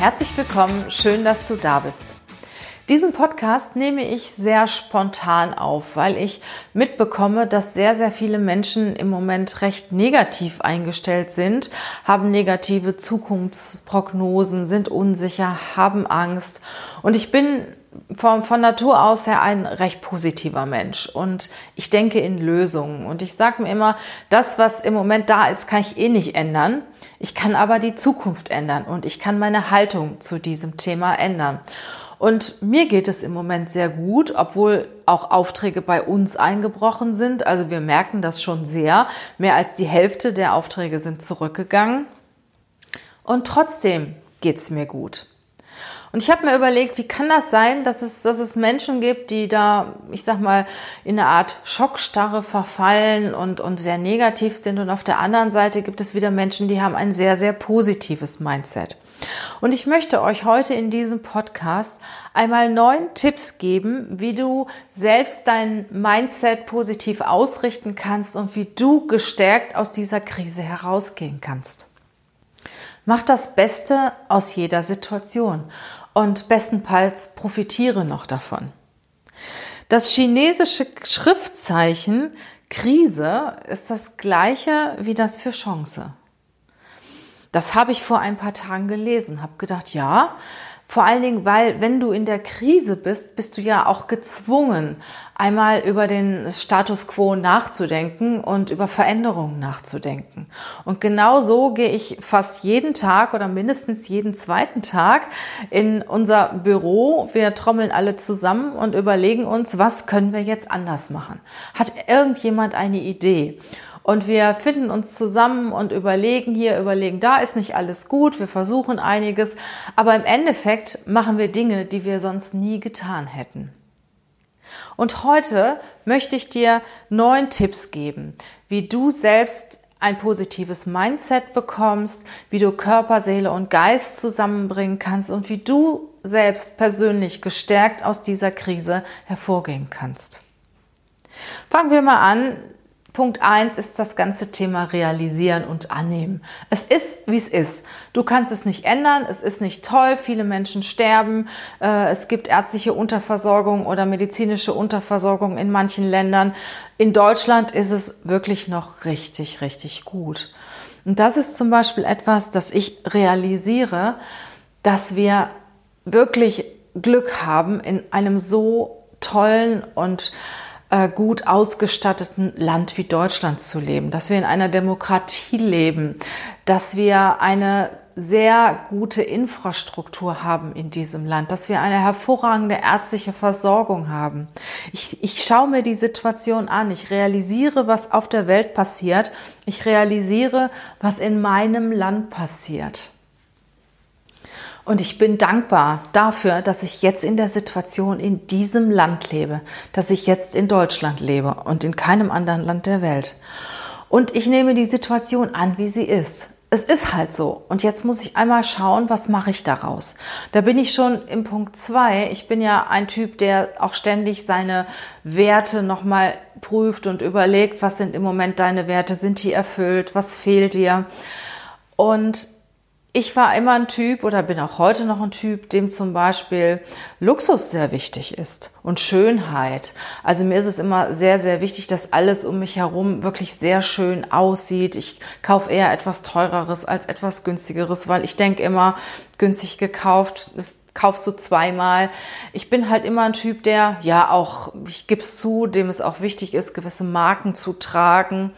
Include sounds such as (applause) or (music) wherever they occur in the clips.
Herzlich willkommen, schön, dass du da bist. Diesen Podcast nehme ich sehr spontan auf, weil ich mitbekomme, dass sehr, sehr viele Menschen im Moment recht negativ eingestellt sind, haben negative Zukunftsprognosen, sind unsicher, haben Angst. Und ich bin von, von Natur aus her ein recht positiver Mensch und ich denke in Lösungen. Und ich sage mir immer, das, was im Moment da ist, kann ich eh nicht ändern. Ich kann aber die Zukunft ändern und ich kann meine Haltung zu diesem Thema ändern. Und mir geht es im Moment sehr gut, obwohl auch Aufträge bei uns eingebrochen sind. Also wir merken das schon sehr. Mehr als die Hälfte der Aufträge sind zurückgegangen. Und trotzdem geht es mir gut. Und ich habe mir überlegt, wie kann das sein, dass es, dass es Menschen gibt, die da, ich sag mal, in eine Art Schockstarre verfallen und, und sehr negativ sind. Und auf der anderen Seite gibt es wieder Menschen, die haben ein sehr, sehr positives Mindset. Und ich möchte euch heute in diesem Podcast einmal neun Tipps geben, wie du selbst dein Mindset positiv ausrichten kannst und wie du gestärkt aus dieser Krise herausgehen kannst. Mach das Beste aus jeder Situation und bestenfalls profitiere noch davon. Das chinesische Schriftzeichen Krise ist das gleiche wie das für Chance. Das habe ich vor ein paar Tagen gelesen, habe gedacht, ja, vor allen Dingen, weil wenn du in der Krise bist, bist du ja auch gezwungen, einmal über den Status quo nachzudenken und über Veränderungen nachzudenken. Und genau so gehe ich fast jeden Tag oder mindestens jeden zweiten Tag in unser Büro. Wir trommeln alle zusammen und überlegen uns, was können wir jetzt anders machen? Hat irgendjemand eine Idee? Und wir finden uns zusammen und überlegen hier, überlegen da, ist nicht alles gut, wir versuchen einiges, aber im Endeffekt machen wir Dinge, die wir sonst nie getan hätten. Und heute möchte ich dir neun Tipps geben, wie du selbst ein positives Mindset bekommst, wie du Körper, Seele und Geist zusammenbringen kannst und wie du selbst persönlich gestärkt aus dieser Krise hervorgehen kannst. Fangen wir mal an, Punkt eins ist das ganze Thema realisieren und annehmen. Es ist, wie es ist. Du kannst es nicht ändern. Es ist nicht toll. Viele Menschen sterben. Äh, es gibt ärztliche Unterversorgung oder medizinische Unterversorgung in manchen Ländern. In Deutschland ist es wirklich noch richtig, richtig gut. Und das ist zum Beispiel etwas, das ich realisiere, dass wir wirklich Glück haben, in einem so tollen und äh, gut ausgestatteten Land wie Deutschland zu leben, dass wir in einer Demokratie leben, dass wir eine sehr gute Infrastruktur haben in diesem Land, dass wir eine hervorragende ärztliche Versorgung haben. Ich, ich schaue mir die Situation an, ich realisiere, was auf der Welt passiert, ich realisiere, was in meinem Land passiert. Und ich bin dankbar dafür, dass ich jetzt in der Situation in diesem Land lebe, dass ich jetzt in Deutschland lebe und in keinem anderen Land der Welt. Und ich nehme die Situation an, wie sie ist. Es ist halt so. Und jetzt muss ich einmal schauen, was mache ich daraus. Da bin ich schon im Punkt zwei. Ich bin ja ein Typ, der auch ständig seine Werte nochmal prüft und überlegt, was sind im Moment deine Werte? Sind die erfüllt? Was fehlt dir? Und ich war immer ein Typ oder bin auch heute noch ein Typ, dem zum Beispiel Luxus sehr wichtig ist und Schönheit. Also mir ist es immer sehr, sehr wichtig, dass alles um mich herum wirklich sehr schön aussieht. Ich kaufe eher etwas teureres als etwas günstigeres, weil ich denke immer, günstig gekauft ist kaufst du zweimal. Ich bin halt immer ein Typ, der ja auch, ich gebe es zu, dem es auch wichtig ist, gewisse Marken zu tragen.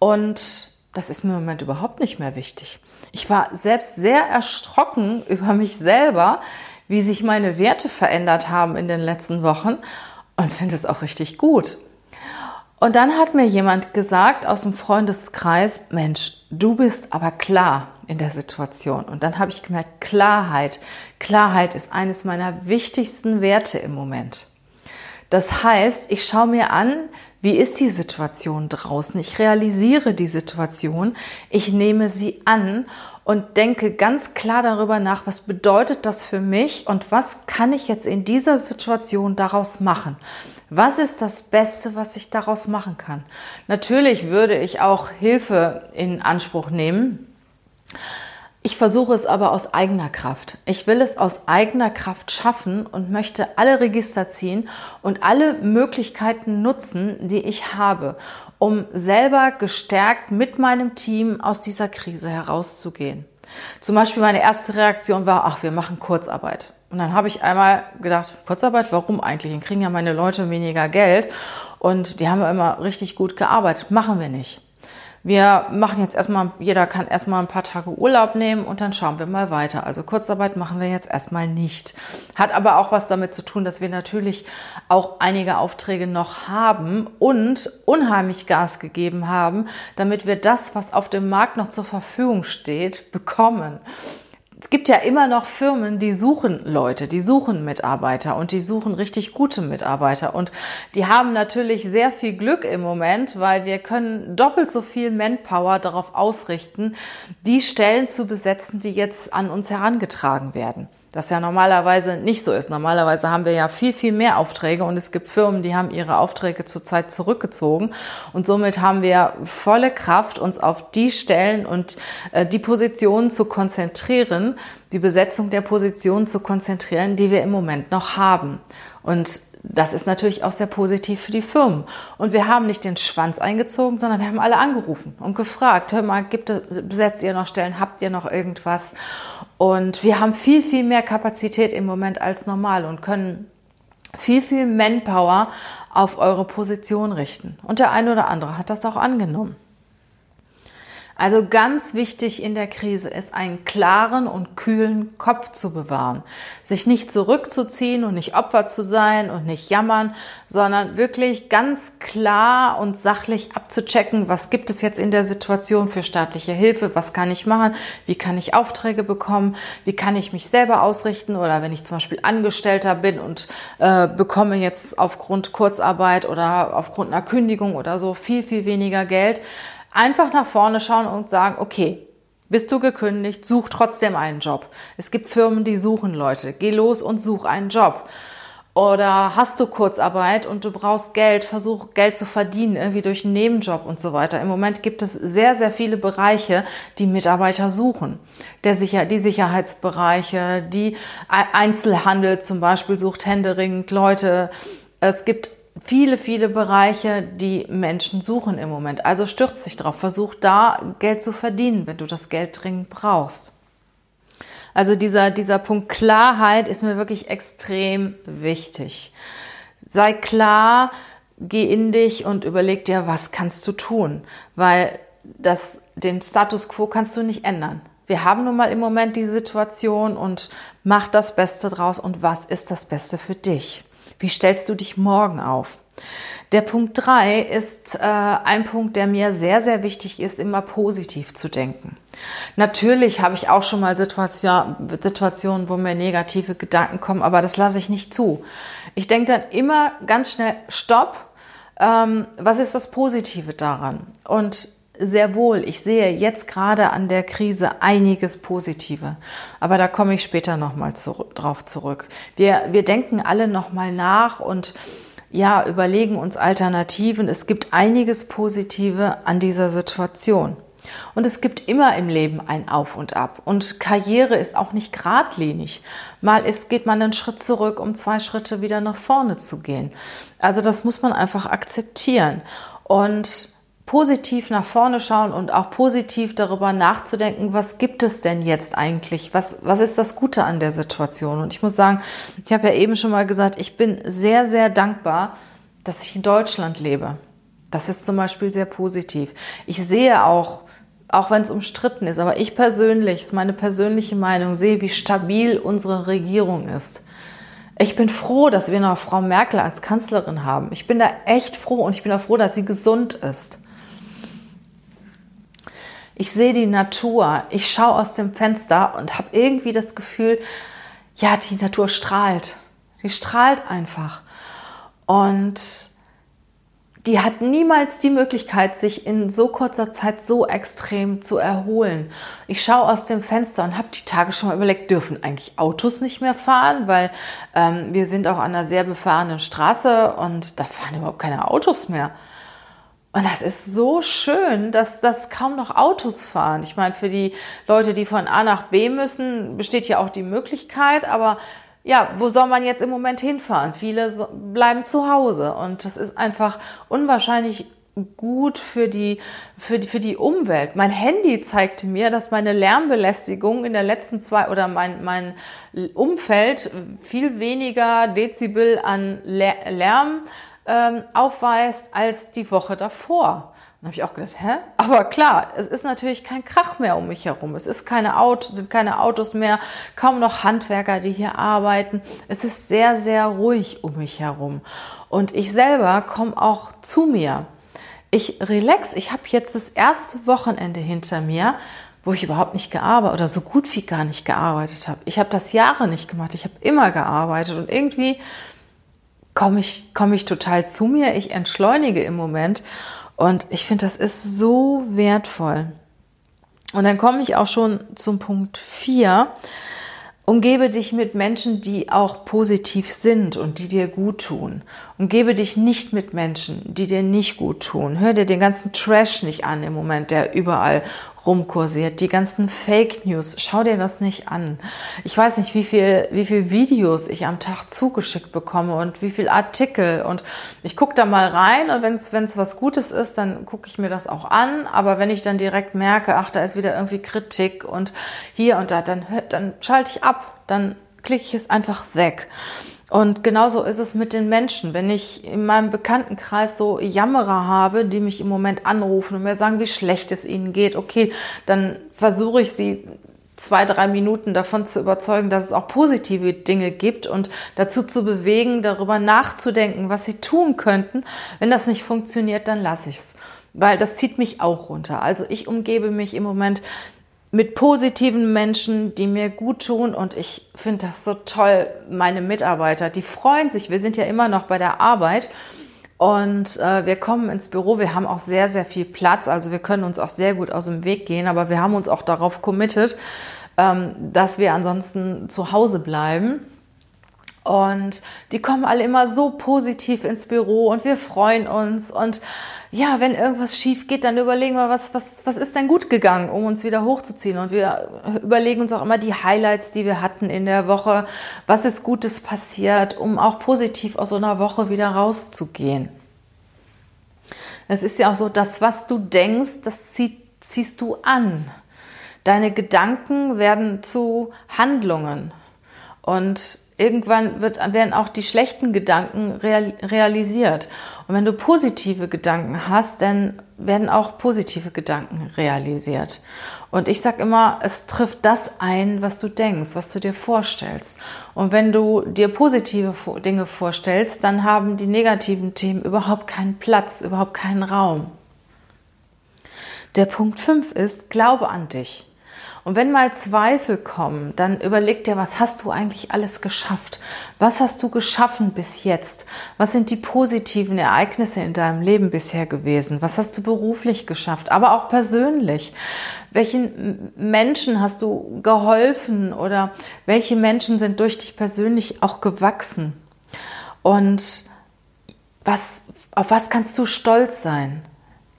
Und das ist mir im Moment überhaupt nicht mehr wichtig. Ich war selbst sehr erschrocken über mich selber, wie sich meine Werte verändert haben in den letzten Wochen und finde es auch richtig gut. Und dann hat mir jemand gesagt aus dem Freundeskreis, Mensch, du bist aber klar in der Situation. Und dann habe ich gemerkt, Klarheit, Klarheit ist eines meiner wichtigsten Werte im Moment. Das heißt, ich schaue mir an, wie ist die Situation draußen? Ich realisiere die Situation, ich nehme sie an und denke ganz klar darüber nach, was bedeutet das für mich und was kann ich jetzt in dieser Situation daraus machen? Was ist das Beste, was ich daraus machen kann? Natürlich würde ich auch Hilfe in Anspruch nehmen. Ich versuche es aber aus eigener Kraft. Ich will es aus eigener Kraft schaffen und möchte alle Register ziehen und alle Möglichkeiten nutzen, die ich habe, um selber gestärkt mit meinem Team aus dieser Krise herauszugehen. Zum Beispiel meine erste Reaktion war, ach, wir machen Kurzarbeit. Und dann habe ich einmal gedacht, Kurzarbeit, warum eigentlich? Dann kriegen ja meine Leute weniger Geld und die haben ja immer richtig gut gearbeitet. Machen wir nicht. Wir machen jetzt erstmal, jeder kann erstmal ein paar Tage Urlaub nehmen und dann schauen wir mal weiter. Also Kurzarbeit machen wir jetzt erstmal nicht. Hat aber auch was damit zu tun, dass wir natürlich auch einige Aufträge noch haben und unheimlich Gas gegeben haben, damit wir das, was auf dem Markt noch zur Verfügung steht, bekommen es gibt ja immer noch Firmen, die suchen Leute, die suchen Mitarbeiter und die suchen richtig gute Mitarbeiter. Und die haben natürlich sehr viel Glück im Moment, weil wir können doppelt so viel Manpower darauf ausrichten, die Stellen zu besetzen, die jetzt an uns herangetragen werden. Das ja normalerweise nicht so ist. Normalerweise haben wir ja viel, viel mehr Aufträge und es gibt Firmen, die haben ihre Aufträge zurzeit zurückgezogen und somit haben wir volle Kraft, uns auf die Stellen und äh, die Positionen zu konzentrieren, die Besetzung der Positionen zu konzentrieren, die wir im Moment noch haben. Und das ist natürlich auch sehr positiv für die Firmen. Und wir haben nicht den Schwanz eingezogen, sondern wir haben alle angerufen und gefragt, hör mal, gibt es, besetzt ihr noch Stellen, habt ihr noch irgendwas? Und wir haben viel, viel mehr Kapazität im Moment als normal und können viel, viel Manpower auf eure Position richten. Und der eine oder andere hat das auch angenommen. Also ganz wichtig in der Krise ist, einen klaren und kühlen Kopf zu bewahren. Sich nicht zurückzuziehen und nicht Opfer zu sein und nicht jammern, sondern wirklich ganz klar und sachlich abzuchecken, was gibt es jetzt in der Situation für staatliche Hilfe, was kann ich machen, wie kann ich Aufträge bekommen, wie kann ich mich selber ausrichten oder wenn ich zum Beispiel Angestellter bin und äh, bekomme jetzt aufgrund Kurzarbeit oder aufgrund einer Kündigung oder so viel, viel weniger Geld Einfach nach vorne schauen und sagen, okay, bist du gekündigt, such trotzdem einen Job. Es gibt Firmen, die suchen Leute. Geh los und such einen Job. Oder hast du Kurzarbeit und du brauchst Geld, versuch Geld zu verdienen, irgendwie durch einen Nebenjob und so weiter. Im Moment gibt es sehr, sehr viele Bereiche, die Mitarbeiter suchen. Der Sicher die Sicherheitsbereiche, die Einzelhandel zum Beispiel sucht händeringend Leute. Es gibt viele, viele Bereiche, die Menschen suchen im Moment. Also stürzt dich drauf, versuch da Geld zu verdienen, wenn du das Geld dringend brauchst. Also dieser, dieser Punkt Klarheit ist mir wirklich extrem wichtig. Sei klar, geh in dich und überleg dir, was kannst du tun, weil das, den Status quo kannst du nicht ändern. Wir haben nun mal im Moment die Situation und mach das Beste draus und was ist das Beste für dich? Wie stellst du dich morgen auf? Der Punkt drei ist äh, ein Punkt, der mir sehr, sehr wichtig ist, immer positiv zu denken. Natürlich habe ich auch schon mal Situation, Situationen, wo mir negative Gedanken kommen, aber das lasse ich nicht zu. Ich denke dann immer ganz schnell, stopp, ähm, was ist das Positive daran? Und sehr wohl, ich sehe jetzt gerade an der Krise einiges Positive, aber da komme ich später nochmal zu, drauf zurück. Wir, wir denken alle nochmal nach und ja, überlegen uns Alternativen. Es gibt einiges Positive an dieser Situation. Und es gibt immer im Leben ein Auf und Ab. Und Karriere ist auch nicht geradlinig. Mal ist, geht man einen Schritt zurück, um zwei Schritte wieder nach vorne zu gehen. Also das muss man einfach akzeptieren. Und positiv nach vorne schauen und auch positiv darüber nachzudenken, was gibt es denn jetzt eigentlich? Was, was ist das Gute an der Situation? Und ich muss sagen, ich habe ja eben schon mal gesagt, ich bin sehr, sehr dankbar, dass ich in Deutschland lebe. Das ist zum Beispiel sehr positiv. Ich sehe auch, auch wenn es umstritten ist, aber ich persönlich, ist meine persönliche Meinung, sehe, wie stabil unsere Regierung ist. Ich bin froh, dass wir noch Frau Merkel als Kanzlerin haben. Ich bin da echt froh und ich bin auch froh, dass sie gesund ist. Ich sehe die Natur, ich schaue aus dem Fenster und habe irgendwie das Gefühl, ja, die Natur strahlt. Die strahlt einfach. Und die hat niemals die Möglichkeit, sich in so kurzer Zeit so extrem zu erholen. Ich schaue aus dem Fenster und habe die Tage schon mal überlegt, dürfen eigentlich Autos nicht mehr fahren, weil ähm, wir sind auch an einer sehr befahrenen Straße und da fahren überhaupt keine Autos mehr. Und das ist so schön, dass das kaum noch Autos fahren. Ich meine, für die Leute, die von A nach B müssen, besteht ja auch die Möglichkeit, aber ja, wo soll man jetzt im Moment hinfahren? Viele bleiben zu Hause und das ist einfach unwahrscheinlich gut für die, für die, für die Umwelt. Mein Handy zeigte mir, dass meine Lärmbelästigung in der letzten zwei oder mein, mein Umfeld viel weniger Dezibel an Lärm ähm, aufweist als die Woche davor. Dann habe ich auch gedacht, hä? Aber klar, es ist natürlich kein Krach mehr um mich herum. Es ist keine Auto, sind keine Autos mehr, kaum noch Handwerker, die hier arbeiten. Es ist sehr, sehr ruhig um mich herum. Und ich selber komme auch zu mir. Ich relax. Ich habe jetzt das erste Wochenende hinter mir, wo ich überhaupt nicht gearbeitet oder so gut wie gar nicht gearbeitet habe. Ich habe das Jahre nicht gemacht. Ich habe immer gearbeitet und irgendwie komme ich, komme ich total zu mir. Ich entschleunige im Moment und ich finde, das ist so wertvoll. Und dann komme ich auch schon zum Punkt 4. Umgebe dich mit Menschen, die auch positiv sind und die dir gut tun. Umgebe dich nicht mit Menschen, die dir nicht gut tun. Hör dir den ganzen Trash nicht an im Moment, der überall rumkursiert, die ganzen Fake News, schau dir das nicht an. Ich weiß nicht, wie viel, wie viel Videos ich am Tag zugeschickt bekomme und wie viel Artikel und ich gucke da mal rein und wenn es was Gutes ist, dann gucke ich mir das auch an, aber wenn ich dann direkt merke, ach, da ist wieder irgendwie Kritik und hier und da, dann, dann schalte ich ab, dann klicke ich es einfach weg. Und genauso ist es mit den Menschen. Wenn ich in meinem Bekanntenkreis so Jammerer habe, die mich im Moment anrufen und mir sagen, wie schlecht es ihnen geht, okay, dann versuche ich sie zwei, drei Minuten davon zu überzeugen, dass es auch positive Dinge gibt und dazu zu bewegen, darüber nachzudenken, was sie tun könnten. Wenn das nicht funktioniert, dann lasse ich es. Weil das zieht mich auch runter. Also ich umgebe mich im Moment mit positiven Menschen, die mir gut tun. Und ich finde das so toll. Meine Mitarbeiter, die freuen sich. Wir sind ja immer noch bei der Arbeit. Und äh, wir kommen ins Büro. Wir haben auch sehr, sehr viel Platz. Also wir können uns auch sehr gut aus dem Weg gehen. Aber wir haben uns auch darauf committed, ähm, dass wir ansonsten zu Hause bleiben. Und die kommen alle immer so positiv ins Büro und wir freuen uns. Und ja, wenn irgendwas schief geht, dann überlegen wir, was, was, was ist denn gut gegangen, um uns wieder hochzuziehen. Und wir überlegen uns auch immer die Highlights, die wir hatten in der Woche. Was ist Gutes passiert, um auch positiv aus so einer Woche wieder rauszugehen. Es ist ja auch so, das, was du denkst, das zieh, ziehst du an. Deine Gedanken werden zu Handlungen. Und irgendwann wird, werden auch die schlechten Gedanken real, realisiert. Und wenn du positive Gedanken hast, dann werden auch positive Gedanken realisiert. Und ich sage immer, es trifft das ein, was du denkst, was du dir vorstellst. Und wenn du dir positive Dinge vorstellst, dann haben die negativen Themen überhaupt keinen Platz, überhaupt keinen Raum. Der Punkt 5 ist, glaube an dich. Und wenn mal Zweifel kommen, dann überleg dir, was hast du eigentlich alles geschafft? Was hast du geschaffen bis jetzt? Was sind die positiven Ereignisse in deinem Leben bisher gewesen? Was hast du beruflich geschafft, aber auch persönlich? Welchen Menschen hast du geholfen oder welche Menschen sind durch dich persönlich auch gewachsen? Und was, auf was kannst du stolz sein?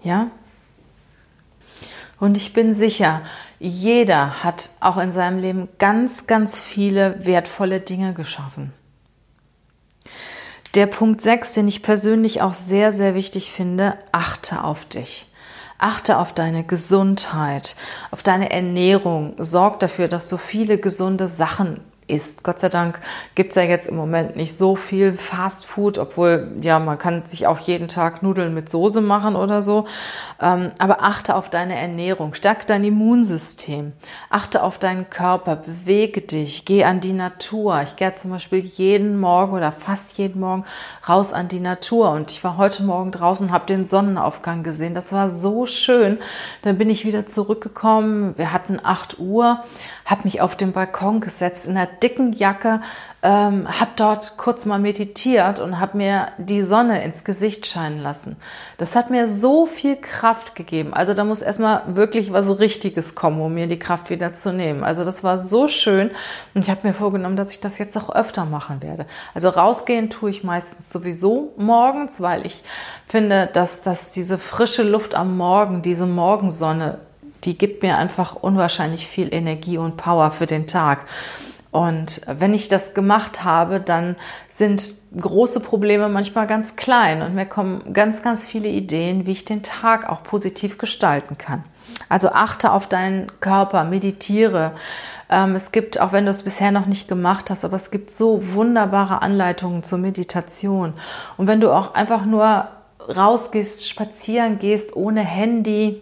Ja? Und ich bin sicher, jeder hat auch in seinem Leben ganz, ganz viele wertvolle Dinge geschaffen. Der Punkt 6, den ich persönlich auch sehr, sehr wichtig finde, achte auf dich. Achte auf deine Gesundheit, auf deine Ernährung. Sorg dafür, dass du viele gesunde Sachen isst. Gott sei Dank gibt es ja jetzt im Moment nicht so viel Fast Food, obwohl ja, man kann sich auch jeden Tag Nudeln mit Soße machen oder so. Ähm, aber achte auf deine Ernährung, stärke dein Immunsystem, achte auf deinen Körper, bewege dich, geh an die Natur. Ich gehe zum Beispiel jeden Morgen oder fast jeden Morgen raus an die Natur und ich war heute Morgen draußen habe den Sonnenaufgang gesehen. Das war so schön. Dann bin ich wieder zurückgekommen. Wir hatten 8 Uhr, habe mich auf den Balkon gesetzt in einer dicken Jacke, ähm, habe dort kurz mal meditiert und habe mir die Sonne ins Gesicht scheinen lassen. Das hat mir so viel Kraft gegeben. Also da muss erstmal wirklich was Richtiges kommen, um mir die Kraft wieder zu nehmen. Also das war so schön und ich habe mir vorgenommen, dass ich das jetzt auch öfter machen werde. Also rausgehen tue ich meistens sowieso morgens, weil ich finde, dass, dass diese frische Luft am Morgen, diese Morgensonne, die gibt mir einfach unwahrscheinlich viel Energie und Power für den Tag. Und wenn ich das gemacht habe, dann sind große Probleme manchmal ganz klein und mir kommen ganz, ganz viele Ideen, wie ich den Tag auch positiv gestalten kann. Also achte auf deinen Körper, meditiere. Ähm, es gibt, auch wenn du es bisher noch nicht gemacht hast, aber es gibt so wunderbare Anleitungen zur Meditation. Und wenn du auch einfach nur rausgehst, spazieren gehst, ohne Handy,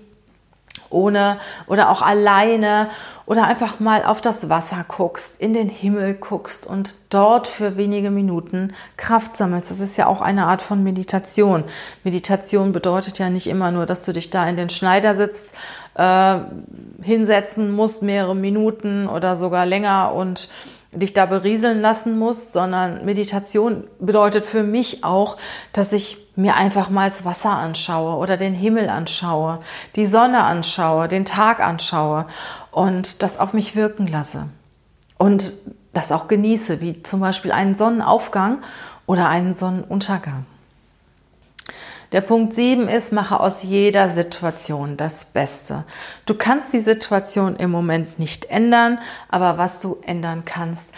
ohne oder auch alleine oder einfach mal auf das Wasser guckst, in den Himmel guckst und dort für wenige Minuten Kraft sammelst. Das ist ja auch eine Art von Meditation. Meditation bedeutet ja nicht immer nur, dass du dich da in den Schneidersitz äh, hinsetzen musst, mehrere Minuten oder sogar länger und dich da berieseln lassen musst, sondern Meditation bedeutet für mich auch, dass ich mir einfach mal das Wasser anschaue oder den Himmel anschaue, die Sonne anschaue, den Tag anschaue und das auf mich wirken lasse. Und das auch genieße, wie zum Beispiel einen Sonnenaufgang oder einen Sonnenuntergang. Der Punkt 7 ist, mache aus jeder Situation das Beste. Du kannst die Situation im Moment nicht ändern, aber was du ändern kannst,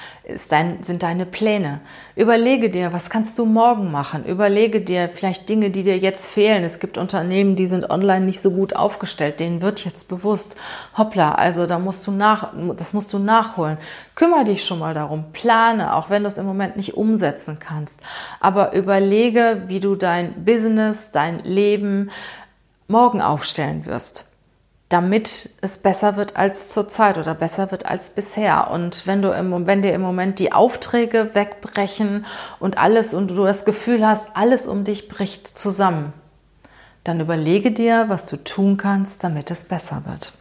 dein, sind deine Pläne. Überlege dir, was kannst du morgen machen? Überlege dir vielleicht Dinge, die dir jetzt fehlen. Es gibt Unternehmen, die sind online nicht so gut aufgestellt. Denen wird jetzt bewusst, hoppla, also da musst du nach, das musst du nachholen. Kümmere dich schon mal darum. Plane, auch wenn du es im Moment nicht umsetzen kannst. Aber überlege, wie du dein Business dein Leben morgen aufstellen wirst, damit es besser wird als zurzeit oder besser wird als bisher. Und wenn du im, wenn dir im Moment die Aufträge wegbrechen und alles und du das Gefühl hast, alles um dich bricht zusammen, dann überlege dir, was du tun kannst, damit es besser wird.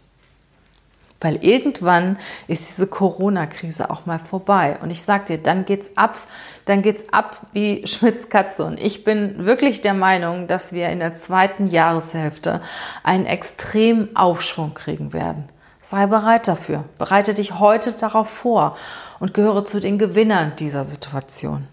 Weil irgendwann ist diese Corona-Krise auch mal vorbei. Und ich sag dir, dann geht's ab, dann geht's ab wie (laughs) Schmitz Katze. Und ich bin wirklich der Meinung, dass wir in der zweiten Jahreshälfte einen extremen Aufschwung kriegen werden. Sei bereit dafür. Bereite dich heute darauf vor und gehöre zu den Gewinnern dieser Situation.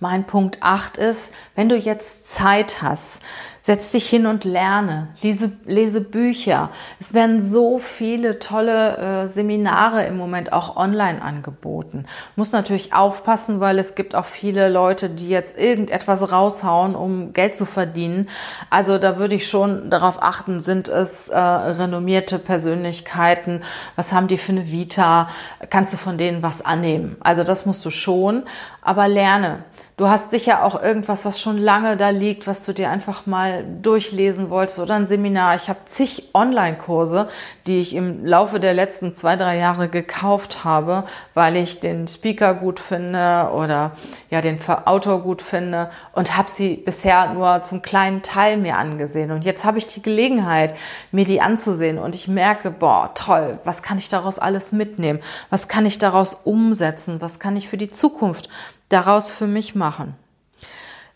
Mein Punkt 8 ist, wenn du jetzt Zeit hast, setz dich hin und lerne, lese, lese Bücher. Es werden so viele tolle äh, Seminare im Moment auch online angeboten. Muss natürlich aufpassen, weil es gibt auch viele Leute, die jetzt irgendetwas raushauen, um Geld zu verdienen. Also da würde ich schon darauf achten, sind es äh, renommierte Persönlichkeiten? Was haben die für eine Vita? Kannst du von denen was annehmen? Also das musst du schon, aber lerne. Du hast sicher auch irgendwas, was schon lange da liegt, was du dir einfach durchlesen wolltest oder ein Seminar. Ich habe zig Online-Kurse, die ich im Laufe der letzten zwei, drei Jahre gekauft habe, weil ich den Speaker gut finde oder ja den Autor gut finde und habe sie bisher nur zum kleinen Teil mir angesehen. Und jetzt habe ich die Gelegenheit, mir die anzusehen und ich merke, boah, toll, was kann ich daraus alles mitnehmen? Was kann ich daraus umsetzen? Was kann ich für die Zukunft daraus für mich machen.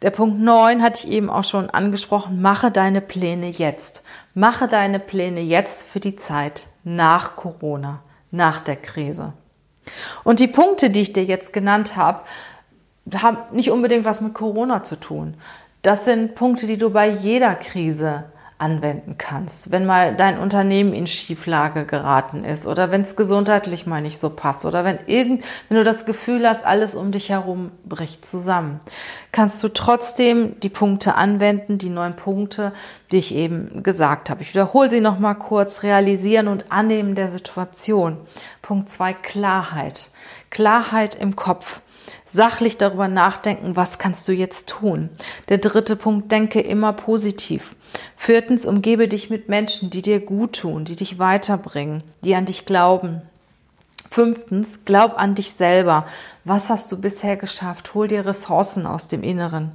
Der Punkt 9 hatte ich eben auch schon angesprochen. Mache deine Pläne jetzt. Mache deine Pläne jetzt für die Zeit nach Corona, nach der Krise. Und die Punkte, die ich dir jetzt genannt habe, haben nicht unbedingt was mit Corona zu tun. Das sind Punkte, die du bei jeder Krise anwenden kannst. Wenn mal dein Unternehmen in Schieflage geraten ist oder wenn es gesundheitlich mal nicht so passt oder wenn irgend, wenn du das Gefühl hast, alles um dich herum bricht zusammen, kannst du trotzdem die Punkte anwenden, die neun Punkte, die ich eben gesagt habe. Ich wiederhole sie nochmal kurz. Realisieren und annehmen der Situation. Punkt zwei, Klarheit. Klarheit im Kopf sachlich darüber nachdenken, was kannst du jetzt tun. Der dritte Punkt, denke immer positiv. Viertens, umgebe dich mit Menschen, die dir gut tun, die dich weiterbringen, die an dich glauben. Fünftens, glaub an dich selber. Was hast du bisher geschafft? Hol dir Ressourcen aus dem Inneren.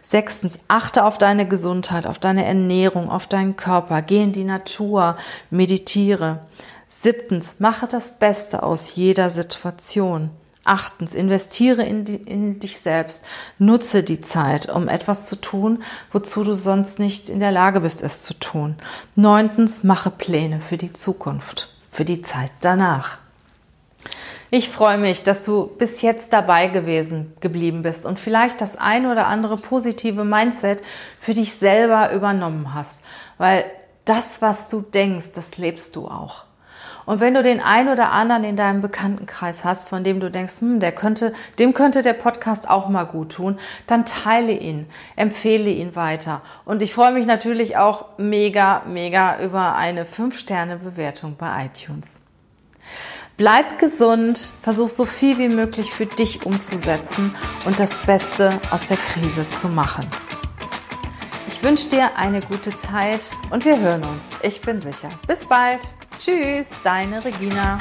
Sechstens, achte auf deine Gesundheit, auf deine Ernährung, auf deinen Körper. Geh in die Natur, meditiere. Siebtens, mache das Beste aus jeder Situation. Achtens, investiere in, die, in, dich selbst. Nutze die Zeit, um etwas zu tun, wozu du sonst nicht in der Lage bist, es zu tun. Neuntens, mache Pläne für die Zukunft, für die Zeit danach. Ich freue mich, dass du bis jetzt dabei gewesen geblieben bist und vielleicht das ein oder andere positive Mindset für dich selber übernommen hast, weil das, was du denkst, das lebst du auch. Und wenn du den einen oder anderen in deinem Bekanntenkreis hast, von dem du denkst, hm, der könnte, dem könnte der Podcast auch mal gut tun, dann teile ihn, empfehle ihn weiter. Und ich freue mich natürlich auch mega, mega über eine 5-Sterne-Bewertung bei iTunes. Bleib gesund, versuch so viel wie möglich für dich umzusetzen und das Beste aus der Krise zu machen. Ich wünsche dir eine gute Zeit und wir hören uns. Ich bin sicher. Bis bald. Tschüss, deine Regina.